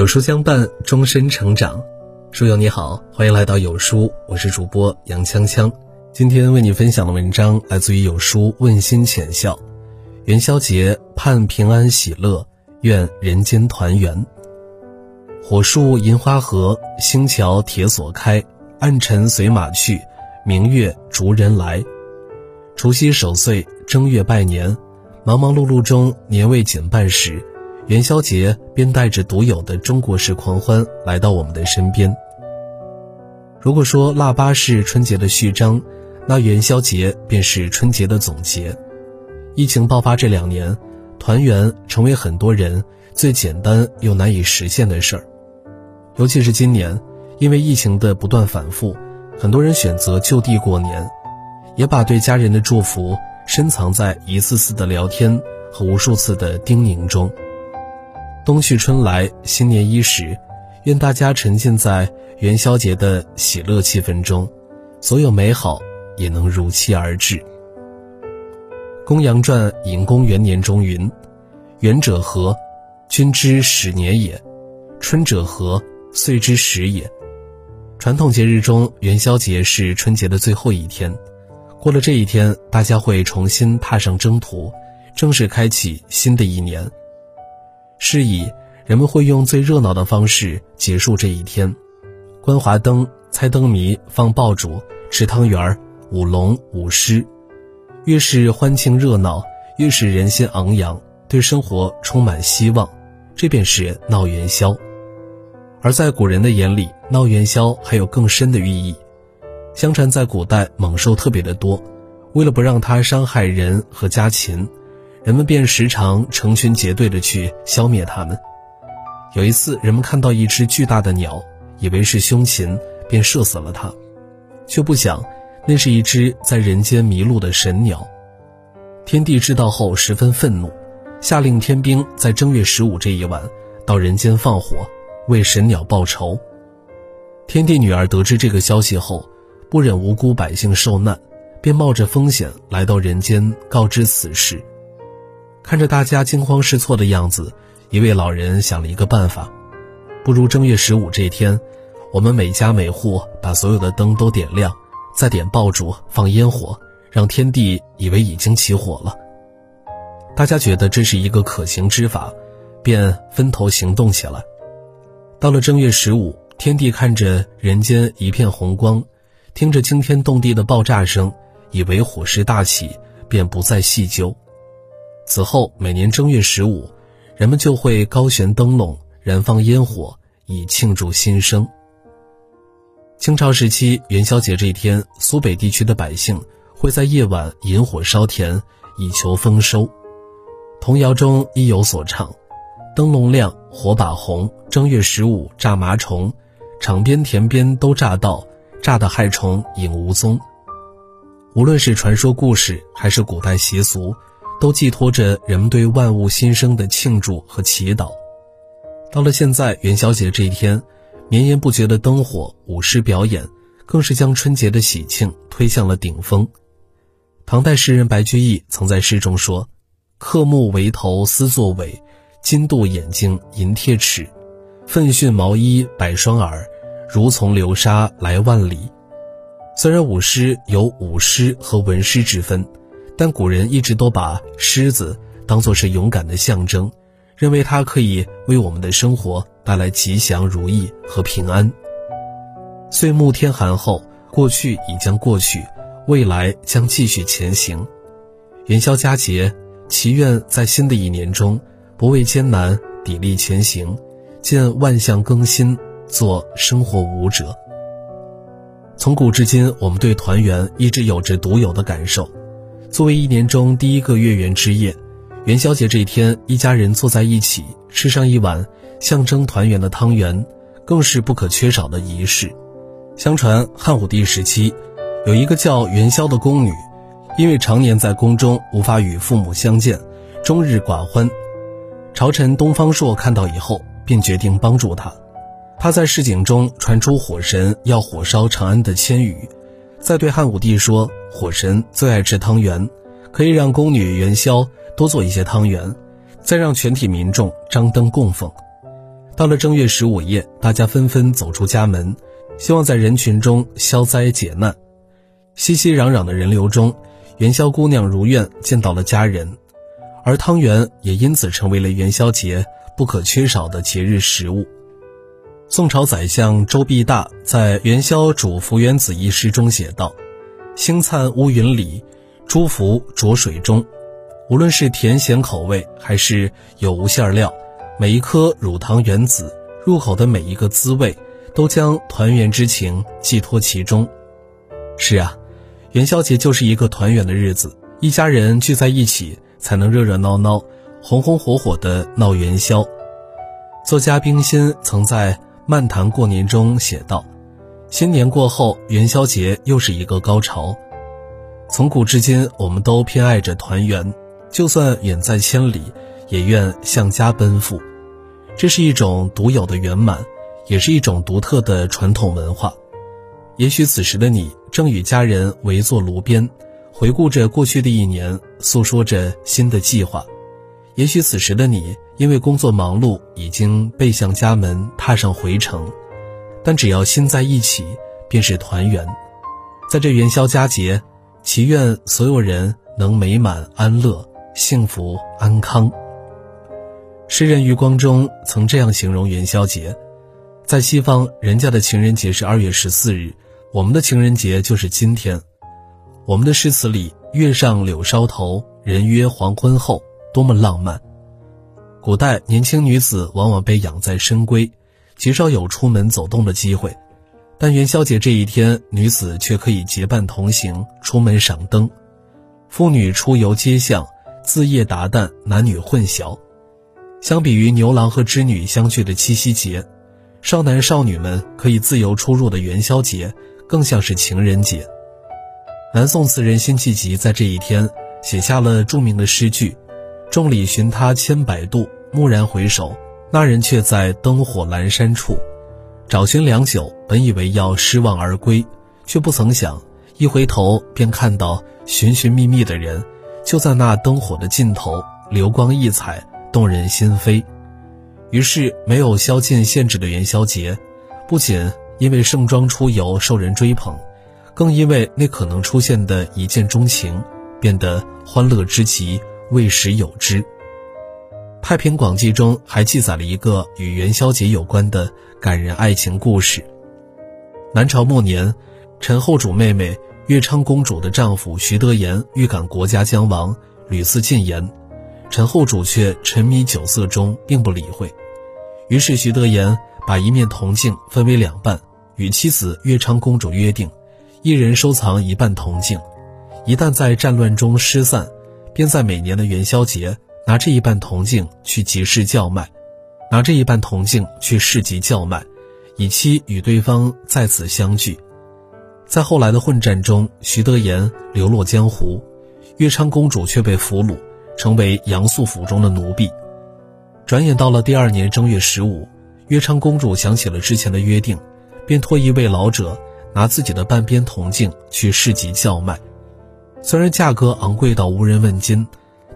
有书相伴，终身成长。书友你好，欢迎来到有书，我是主播杨锵锵。今天为你分享的文章来自于有书问心浅笑。元宵节盼平安喜乐，愿人间团圆。火树银花合，星桥铁锁开。暗尘随马去，明月逐人来。除夕守岁，正月拜年，忙忙碌碌中年未减半时。元宵节便带着独有的中国式狂欢来到我们的身边。如果说腊八是春节的序章，那元宵节便是春节的总结。疫情爆发这两年，团圆成为很多人最简单又难以实现的事儿。尤其是今年，因为疫情的不断反复，很多人选择就地过年，也把对家人的祝福深藏在一次次的聊天和无数次的叮咛中。冬去春来，新年伊始，愿大家沉浸在元宵节的喜乐气氛中，所有美好也能如期而至。《公羊传·隐公元年》中云：“元者何？君之始年也。春者何？岁之始也。”传统节日中，元宵节是春节的最后一天。过了这一天，大家会重新踏上征途，正式开启新的一年。是以，人们会用最热闹的方式结束这一天，观华灯、猜灯谜、放爆竹、吃汤圆儿、舞龙舞狮，越是欢庆热闹，越是人心昂扬，对生活充满希望。这便是闹元宵。而在古人的眼里，闹元宵还有更深的寓意。相传在古代，猛兽特别的多，为了不让它伤害人和家禽。人们便时常成群结队的去消灭它们。有一次，人们看到一只巨大的鸟，以为是凶禽，便射死了它，却不想那是一只在人间迷路的神鸟。天帝知道后十分愤怒，下令天兵在正月十五这一晚到人间放火，为神鸟报仇。天帝女儿得知这个消息后，不忍无辜百姓受难，便冒着风险来到人间告知此事。看着大家惊慌失措的样子，一位老人想了一个办法：不如正月十五这天，我们每家每户把所有的灯都点亮，再点爆竹、放烟火，让天地以为已经起火了。大家觉得这是一个可行之法，便分头行动起来。到了正月十五，天帝看着人间一片红光，听着惊天动地的爆炸声，以为火势大起，便不再细究。此后，每年正月十五，人们就会高悬灯笼、燃放烟火，以庆祝新生。清朝时期元宵节这一天，苏北地区的百姓会在夜晚引火烧田，以求丰收。童谣中亦有所唱：“灯笼亮，火把红，正月十五炸麻虫，场边田边都炸到，炸得害虫影无踪。”无论是传说故事，还是古代习俗。都寄托着人们对万物新生的庆祝和祈祷。到了现在元宵节这一天，绵延不绝的灯火、舞狮表演，更是将春节的喜庆推向了顶峰。唐代诗人白居易曾在诗中说：“刻木为头丝作尾，金镀眼睛银贴齿，奋迅毛衣百双耳，如从流沙来万里。”虽然舞狮有舞狮和文狮之分。但古人一直都把狮子当作是勇敢的象征，认为它可以为我们的生活带来吉祥如意和平安。岁暮天寒后，过去已将过去，未来将继续前行。元宵佳节，祈愿在新的一年中，不畏艰难，砥砺前行，见万象更新，做生活舞者。从古至今，我们对团圆一直有着独有的感受。作为一年中第一个月圆之夜，元宵节这一天，一家人坐在一起吃上一碗象征团圆的汤圆，更是不可缺少的仪式。相传汉武帝时期，有一个叫元宵的宫女，因为常年在宫中无法与父母相见，终日寡欢。朝臣东方朔看到以后，便决定帮助她。他在市井中传出火神要火烧长安的千语。再对汉武帝说：“火神最爱吃汤圆，可以让宫女元宵多做一些汤圆，再让全体民众张灯供奉。”到了正月十五夜，大家纷纷走出家门，希望在人群中消灾解难。熙熙攘攘的人流中，元宵姑娘如愿见到了家人，而汤圆也因此成为了元宵节不可缺少的节日食物。宋朝宰相周必大在《元宵煮福元子》一诗中写道：“星灿乌云里，朱福浊水中。无论是甜咸口味，还是有无馅料，每一颗乳糖原子入口的每一个滋味，都将团圆之情寄托其中。”是啊，元宵节就是一个团圆的日子，一家人聚在一起，才能热热闹闹、红红火火的闹元宵。作家冰心曾在。漫谈过年中写道：“新年过后，元宵节又是一个高潮。从古至今，我们都偏爱着团圆，就算远在千里，也愿向家奔赴。这是一种独有的圆满，也是一种独特的传统文化。也许此时的你正与家人围坐炉边，回顾着过去的一年，诉说着新的计划。也许此时的你。”因为工作忙碌，已经背向家门，踏上回程，但只要心在一起，便是团圆。在这元宵佳节，祈愿所有人能美满安乐、幸福安康。诗人余光中曾这样形容元宵节：在西方，人家的情人节是二月十四日，我们的情人节就是今天。我们的诗词里，“月上柳梢头，人约黄昏后”，多么浪漫。古代年轻女子往往被养在深闺，极少有出门走动的机会，但元宵节这一天，女子却可以结伴同行，出门赏灯。妇女出游街巷，自夜达旦，男女混淆。相比于牛郎和织女相聚的七夕节，少男少女们可以自由出入的元宵节，更像是情人节。南宋词人辛弃疾在这一天写下了著名的诗句。众里寻他千百度，蓦然回首，那人却在灯火阑珊处。找寻良久，本以为要失望而归，却不曾想，一回头便看到寻寻觅觅的人，就在那灯火的尽头，流光溢彩，动人心扉。于是，没有宵禁限制的元宵节，不仅因为盛装出游受人追捧，更因为那可能出现的一见钟情，变得欢乐之极。未时有之，《太平广记》中还记载了一个与元宵节有关的感人爱情故事。南朝末年，陈后主妹妹乐昌公主的丈夫徐德言预感国家将亡，屡次进言，陈后主却沉迷酒色中，并不理会。于是徐德言把一面铜镜分为两半，与妻子乐昌公主约定，一人收藏一半铜镜，一旦在战乱中失散。便在每年的元宵节拿这一半铜镜去集市叫卖，拿这一半铜镜去市集叫卖，以期与对方再次相聚。在后来的混战中，徐德言流落江湖，乐昌公主却被俘虏，成为杨素府中的奴婢。转眼到了第二年正月十五，乐昌公主想起了之前的约定，便托一位老者拿自己的半边铜镜去市集叫卖。虽然价格昂贵到无人问津，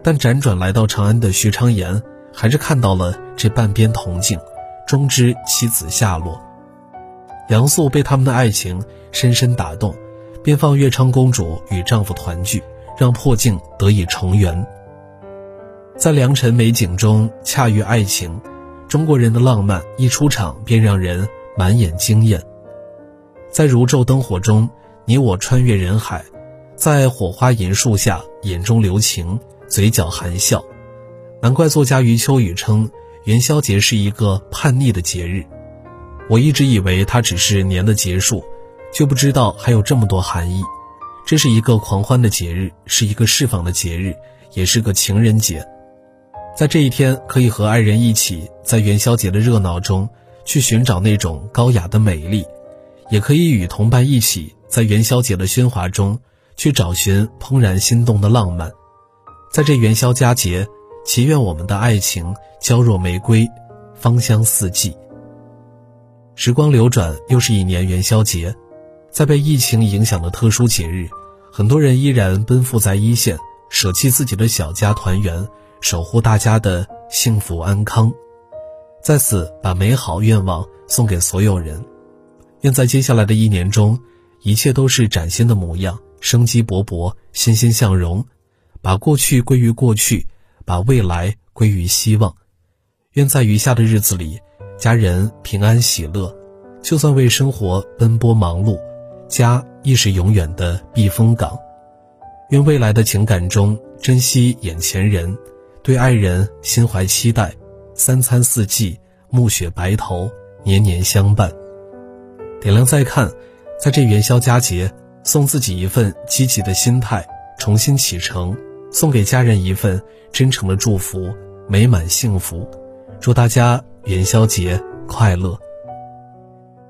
但辗转来到长安的徐昌言还是看到了这半边铜镜，终知妻子下落。杨素被他们的爱情深深打动，便放乐昌公主与丈夫团聚，让破镜得以重圆。在良辰美景中恰遇爱情，中国人的浪漫一出场便让人满眼惊艳。在如昼灯火中，你我穿越人海。在火花银树下，眼中留情，嘴角含笑。难怪作家余秋雨称元宵节是一个叛逆的节日。我一直以为它只是年的结束，却不知道还有这么多含义。这是一个狂欢的节日，是一个释放的节日，也是个情人节。在这一天，可以和爱人一起，在元宵节的热闹中去寻找那种高雅的美丽，也可以与同伴一起，在元宵节的喧哗中。去找寻怦然心动的浪漫，在这元宵佳节，祈愿我们的爱情娇若玫瑰，芳香四季。时光流转，又是一年元宵节，在被疫情影响的特殊节日，很多人依然奔赴在一线，舍弃自己的小家团圆，守护大家的幸福安康。在此把美好愿望送给所有人。愿在接下来的一年中，一切都是崭新的模样，生机勃勃，欣欣向荣。把过去归于过去，把未来归于希望。愿在余下的日子里，家人平安喜乐。就算为生活奔波忙碌，家亦是永远的避风港。愿未来的情感中珍惜眼前人，对爱人心怀期待，三餐四季，暮雪白头，年年相伴。点亮再看，在这元宵佳节，送自己一份积极的心态，重新启程，送给家人一份真诚的祝福，美满幸福。祝大家元宵节快乐！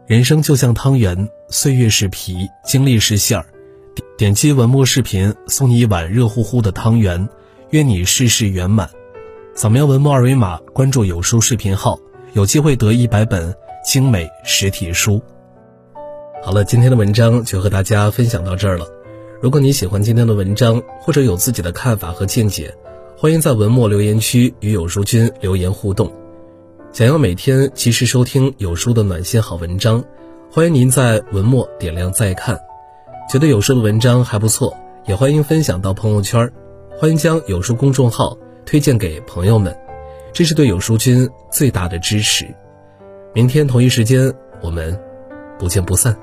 人生就像汤圆，岁月是皮，经历是馅儿。点击文末视频，送你一碗热乎乎的汤圆，愿你事事圆满。扫描文末二维码，关注有书视频号，有机会得一百本精美实体书。好了，今天的文章就和大家分享到这儿了。如果你喜欢今天的文章，或者有自己的看法和见解，欢迎在文末留言区与有书君留言互动。想要每天及时收听有书的暖心好文章，欢迎您在文末点亮再看。觉得有书的文章还不错，也欢迎分享到朋友圈。欢迎将有书公众号推荐给朋友们，这是对有书君最大的支持。明天同一时间，我们不见不散。